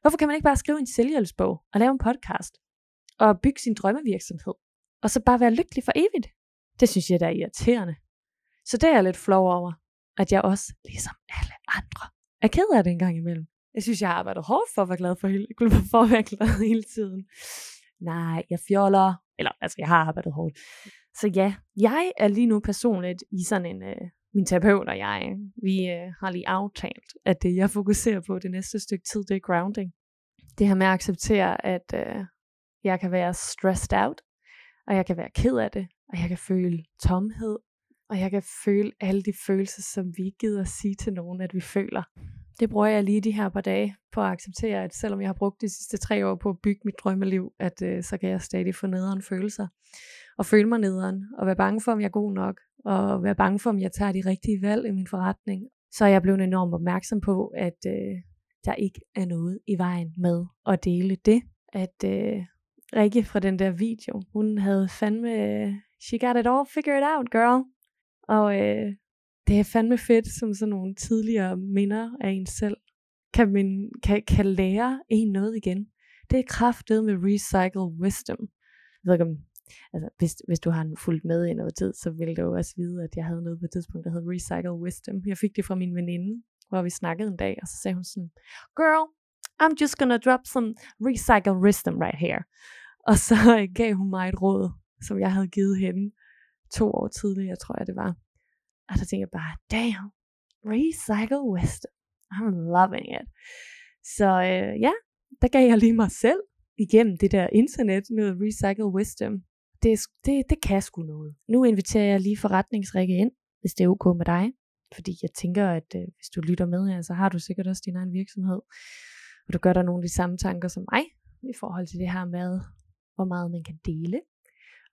Hvorfor kan man ikke bare skrive en selvhjælpsbog og lave en podcast og bygge sin drømmevirksomhed og så bare være lykkelig for evigt? Det synes jeg, der er irriterende. Så det er jeg lidt flov over, at jeg også, ligesom alle andre, er ked af det en gang imellem. Jeg synes, jeg har arbejdet hårdt for at være glad for, hele, (laughs) for at være glad hele tiden. Nej, jeg fjoller. Eller, altså, jeg har arbejdet hårdt. Så ja, jeg er lige nu personligt i sådan en, øh, min terapeut og jeg, vi øh, har lige aftalt, at det jeg fokuserer på det næste stykke tid, det er grounding. Det her med at acceptere, at øh, jeg kan være stressed out, og jeg kan være ked af det, og jeg kan føle tomhed, og jeg kan føle alle de følelser, som vi ikke gider at sige til nogen, at vi føler. Det bruger jeg lige de her par dage på at acceptere, at selvom jeg har brugt de sidste tre år på at bygge mit drømmeliv, at øh, så kan jeg stadig få nederen følelser. Og føle mig nederen, og være bange for, om jeg er god nok, og være bange for, om jeg tager de rigtige valg i min forretning. Så er jeg blevet enormt opmærksom på, at øh, der ikke er noget i vejen med at dele det. At øh, Rikke fra den der video, hun havde fandme, øh, she got it all figured out, girl. Og øh, det er fandme fedt, som sådan nogle tidligere minder af en selv, kan, min, kan, kan lære en noget igen. Det er kraftet med recycle wisdom. Jeg ved ikke, om altså, hvis, hvis du har fulgt med i noget tid, så vil du også vide, at jeg havde noget på et tidspunkt, der hed Recycle Wisdom. Jeg fik det fra min veninde, hvor vi snakkede en dag, og så sagde hun sådan, Girl, I'm just gonna drop some recycle wisdom right here. Og så øh, gav hun mig et råd, som jeg havde givet hende to år tidligere, tror jeg det var. Og så tænkte jeg bare, damn, recycle wisdom. I'm loving it. Så øh, ja, der gav jeg lige mig selv igennem det der internet med recycle wisdom det, det, det kan sgu noget. Nu inviterer jeg lige forretningsrække ind, hvis det er ok med dig. fordi jeg tænker, at øh, hvis du lytter med her, så har du sikkert også din egen virksomhed, og du gør der nogle af de samme tanker som mig, i forhold til det her med, hvor meget man kan dele,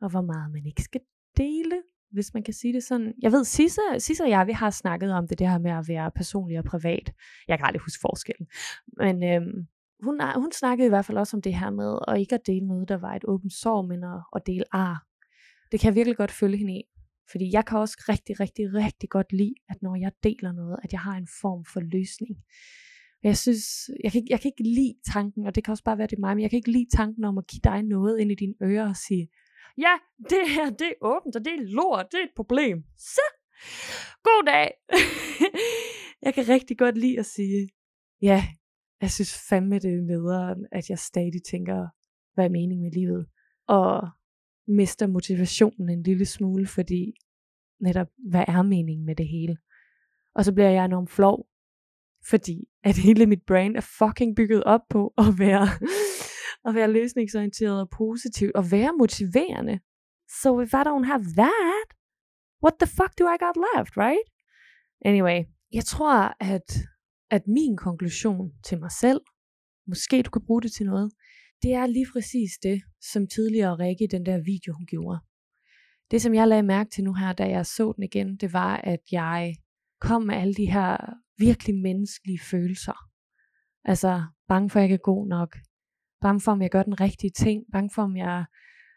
og hvor meget man ikke skal dele, hvis man kan sige det sådan. Jeg ved, Sisse, Sisse og jeg, vi har snakket om det, det her med at være personlig og privat. Jeg kan aldrig huske forskellen. Men øhm, hun, hun snakkede i hvert fald også om det her med at ikke at dele noget, der var et åbent sår, men at, at dele ar. Det kan jeg virkelig godt følge hende i. Fordi jeg kan også rigtig, rigtig, rigtig godt lide, at når jeg deler noget, at jeg har en form for løsning. Jeg synes, jeg kan, jeg kan ikke lide tanken, og det kan også bare være det mig, men jeg kan ikke lide tanken om at give dig noget ind i dine ører og sige, ja, det her, det er åbent, og det er lort, det er et problem. Så, god dag. (laughs) jeg kan rigtig godt lide at sige, ja, jeg synes fandme det er nederen, at jeg stadig tænker, hvad er meningen med livet? Og mister motivationen en lille smule, fordi netop, hvad er meningen med det hele? Og så bliver jeg enormt flov, fordi at hele mit brain er fucking bygget op på at være, at være løsningsorienteret og positivt og være motiverende. So if I don't have that, what the fuck do I got left, right? Anyway, jeg tror, at, at min konklusion til mig selv, måske du kan bruge det til noget, det er lige præcis det, som tidligere Rikke i den der video, hun gjorde. Det, som jeg lagde mærke til nu her, da jeg så den igen, det var, at jeg kom med alle de her virkelig menneskelige følelser. Altså, bange for, at jeg ikke er god nok. Bange for, om jeg gør den rigtige ting. Bange for, om jeg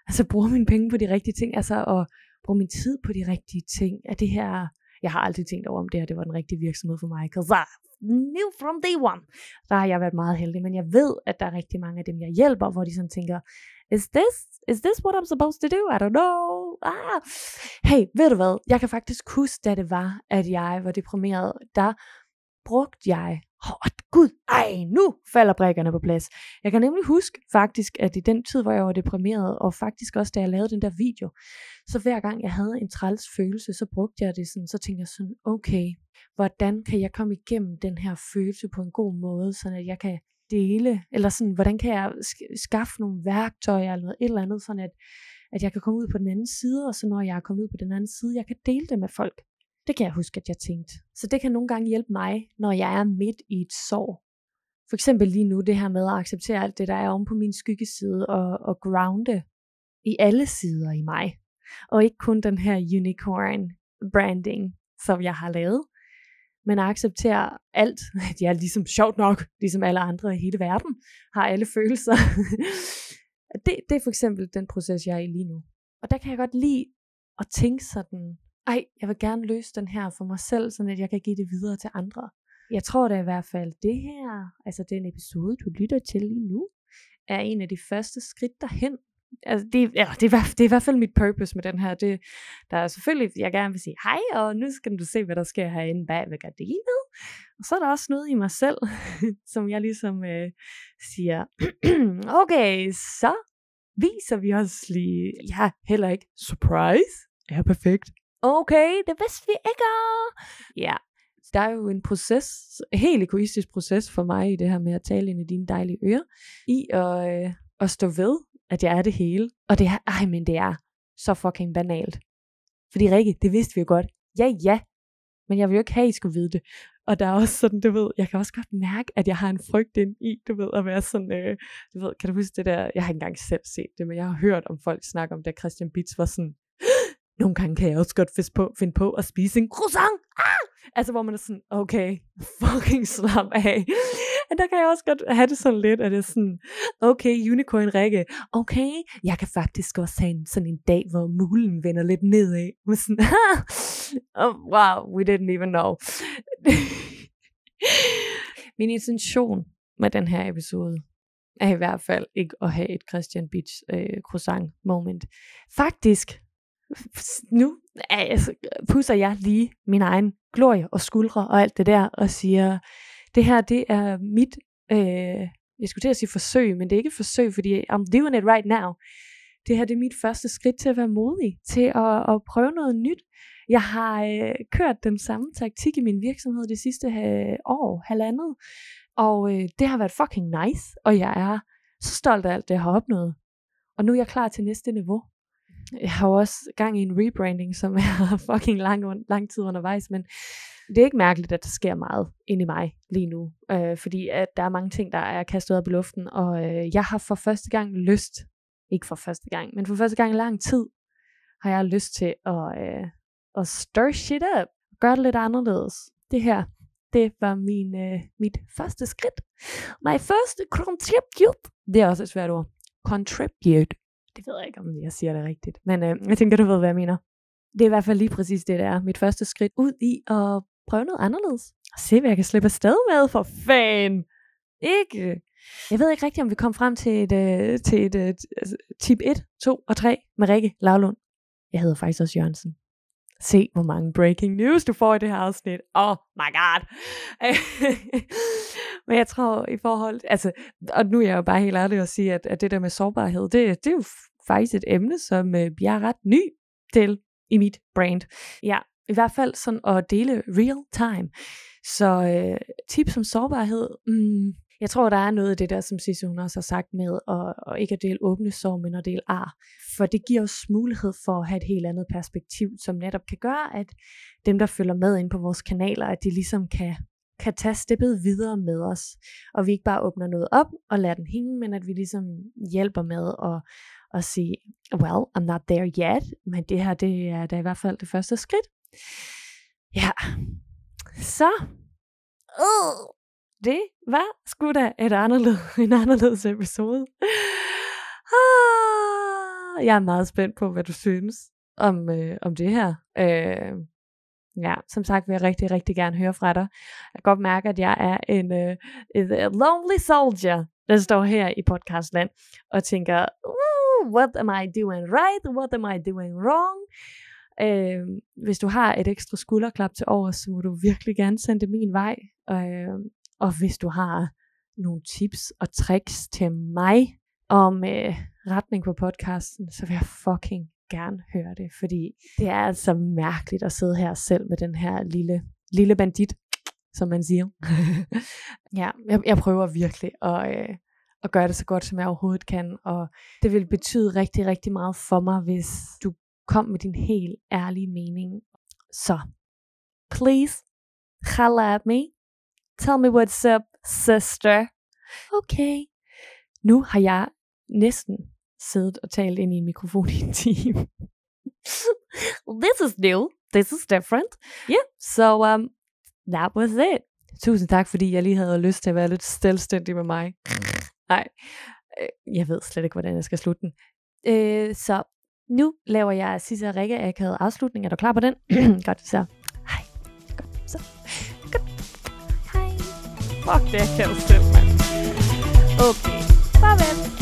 altså, bruger mine penge på de rigtige ting. Altså, at bruge min tid på de rigtige ting. Er det her... Jeg har aldrig tænkt over, om det her det var den rigtige virksomhed for mig. Because I knew from day one. Der har jeg været meget heldig. Men jeg ved, at der er rigtig mange af dem, jeg hjælper, hvor de sådan tænker, is this, is this what I'm supposed to do? I don't know. Ah. Hey, ved du hvad? Jeg kan faktisk huske, da det var, at jeg var deprimeret. Der brugte jeg Åh, oh, gud, ej, nu falder brækkerne på plads. Jeg kan nemlig huske faktisk, at i den tid, hvor jeg var deprimeret, og faktisk også da jeg lavede den der video, så hver gang jeg havde en træls følelse, så brugte jeg det sådan, så tænkte jeg sådan, okay, hvordan kan jeg komme igennem den her følelse på en god måde, så at jeg kan dele, eller sådan, hvordan kan jeg skaffe nogle værktøjer eller noget, et eller andet, sådan at, at jeg kan komme ud på den anden side, og så når jeg er kommet ud på den anden side, jeg kan dele det med folk. Det kan jeg huske, at jeg tænkte. Så det kan nogle gange hjælpe mig, når jeg er midt i et sorg. For eksempel lige nu det her med at acceptere alt det, der er om på min skyggeside, og, og grounde i alle sider i mig. Og ikke kun den her unicorn branding, som jeg har lavet, men at acceptere alt. (laughs) At jeg er ligesom sjovt nok, ligesom alle andre i hele verden, har alle følelser. (laughs) det, det er for eksempel den proces, jeg er i lige nu. Og der kan jeg godt lide at tænke sådan, ej, jeg vil gerne løse den her for mig selv, så at jeg kan give det videre til andre. Jeg tror da i hvert fald, det her, altså den episode, du lytter til lige nu, er en af de første skridt derhen. Altså det, ja, det, er, det er i hvert fald mit purpose med den her. Det, der er selvfølgelig, jeg gerne vil sige hej, og nu skal du se, hvad der sker herinde bag ved gardinet. Og så er der også noget i mig selv, (laughs) som jeg ligesom øh, siger, (clears throat) okay, så viser vi os lige, ja, heller ikke, surprise, er perfekt okay, det vidste vi ikke. Ja, der er jo en proces, helt egoistisk proces for mig i det her med at tale ind i dine dejlige ører, i at, øh, at stå ved, at jeg er det hele. Og det er, ej, men det er så fucking banalt. Fordi Rikke, det vidste vi jo godt. Ja, ja. Men jeg vil jo ikke have, at I skulle vide det. Og der er også sådan, du ved, jeg kan også godt mærke, at jeg har en frygt ind i, du ved, at være sådan, øh, du ved, kan du huske det der, jeg har ikke engang selv set det, men jeg har hørt om folk snakke om, da Christian Bits var sådan, nogle gange kan jeg også godt finde på, finde på at spise en croissant. Ah! Altså, hvor man er sådan, okay, (laughs) fucking slap af. Og der kan jeg også godt have det sådan lidt, at det er sådan, okay, unicorn række, okay, jeg kan faktisk også have en, sådan en dag, hvor mulen vender lidt nedad. Og sådan, (laughs) oh, wow, we didn't even know. (laughs) Min intention med den her episode er i hvert fald ikke at have et Christian Beach øh, croissant moment. Faktisk nu altså, pusser jeg lige min egen glorie og skuldre og alt det der, og siger, det her, det er mit, øh, jeg skulle til at sige forsøg, men det er ikke et forsøg, fordi I'm doing it right now. Det her, det er mit første skridt til at være modig, til at, at prøve noget nyt. Jeg har øh, kørt den samme taktik i min virksomhed de sidste øh, år, halvandet, og øh, det har været fucking nice, og jeg er så stolt af alt det, jeg har opnået. Og nu er jeg klar til næste niveau jeg har jo også gang i en rebranding, som er (laughs) fucking lang, lang tid undervejs, men Det er ikke mærkeligt, at der sker meget inde i mig lige nu, øh, fordi at der er mange ting, der er kastet op i luften, og øh, jeg har for første gang lyst, ikke for første gang, men for første gang i lang tid, har jeg lyst til at, øh, at stir shit up, gøre det lidt anderledes. Det her, det var min, øh, mit første skridt. My first contribute. Det er også et svært ord. Contribute. Det ved jeg ikke, om jeg siger det rigtigt. Men øh, jeg tænker, du ved, hvad jeg mener. Det er i hvert fald lige præcis det, der er. Mit første skridt ud i at prøve noget anderledes. Og se, hvad jeg kan slippe afsted med, for fan. Ikke? Jeg ved ikke rigtigt, om vi kom frem til et, øh, til et uh, tip 1, 2 og 3 med Rikke Lavlund. Jeg hedder faktisk også Jørgensen. Se, hvor mange breaking news du får i det her afsnit. Oh my god. (laughs) Men jeg tror i forhold, altså, og nu er jeg jo bare helt ærlig at sige, at, at det der med sårbarhed, det, det er jo faktisk et emne, som øh, jeg er ret ny til i mit brand. Ja, i hvert fald sådan at dele real time. Så øh, tips om sårbarhed, mm, jeg tror, der er noget af det der, som Sisse hun også har sagt med, at, at ikke at dele åbne sår, men at dele ar. For det giver os mulighed for at have et helt andet perspektiv, som netop kan gøre, at dem, der følger med ind på vores kanaler, at de ligesom kan, kan tage steppet videre med os. Og vi ikke bare åbner noget op og lader den hænge, men at vi ligesom hjælper med at, at sige, well, I'm not there yet, men det her, det er da i hvert fald det første skridt. Ja, så, uh, det var sgu da et anderledes, (laughs) en anderledes episode. Ah, jeg er meget spændt på, hvad du synes om, øh, om det her. Øh, ja, som sagt vil jeg rigtig, rigtig gerne høre fra dig. Jeg kan godt mærke, at jeg er en, øh, øh lonely soldier, der står her i podcastland og tænker, what am I doing right? What am I doing wrong? Øh, hvis du har et ekstra skulderklap til over, så må du virkelig gerne sende det min vej. Og, Øh, og hvis du har nogle tips og tricks til mig om øh, retning på podcasten, så vil jeg fucking gerne høre det, fordi det er altså mærkeligt at sidde her selv med den her lille, lille bandit, som man siger. (laughs) ja, jeg, jeg prøver virkelig at, øh, at gøre det så godt, som jeg overhovedet kan, og det vil betyde rigtig, rigtig meget for mig, hvis du kom med din helt ærlige mening. Så, please, holla at me. Tell me what's up, sister. Okay. Nu har jeg næsten siddet og talt ind i en mikrofon i en time. (laughs) This is new. This is different. Yeah, so um, that was it. Tusind tak, fordi jeg lige havde lyst til at være lidt selvstændig med mig. Nej, øh, jeg ved slet ikke, hvordan jeg skal slutte den. Øh, så nu laver jeg Sisse og Rikke akavet afslutning. Er du klar på den? (clears throat) Godt, så hej. Godt, så. Godt. Hej. Fuck, det er kæmpe mand. Okay, farvel.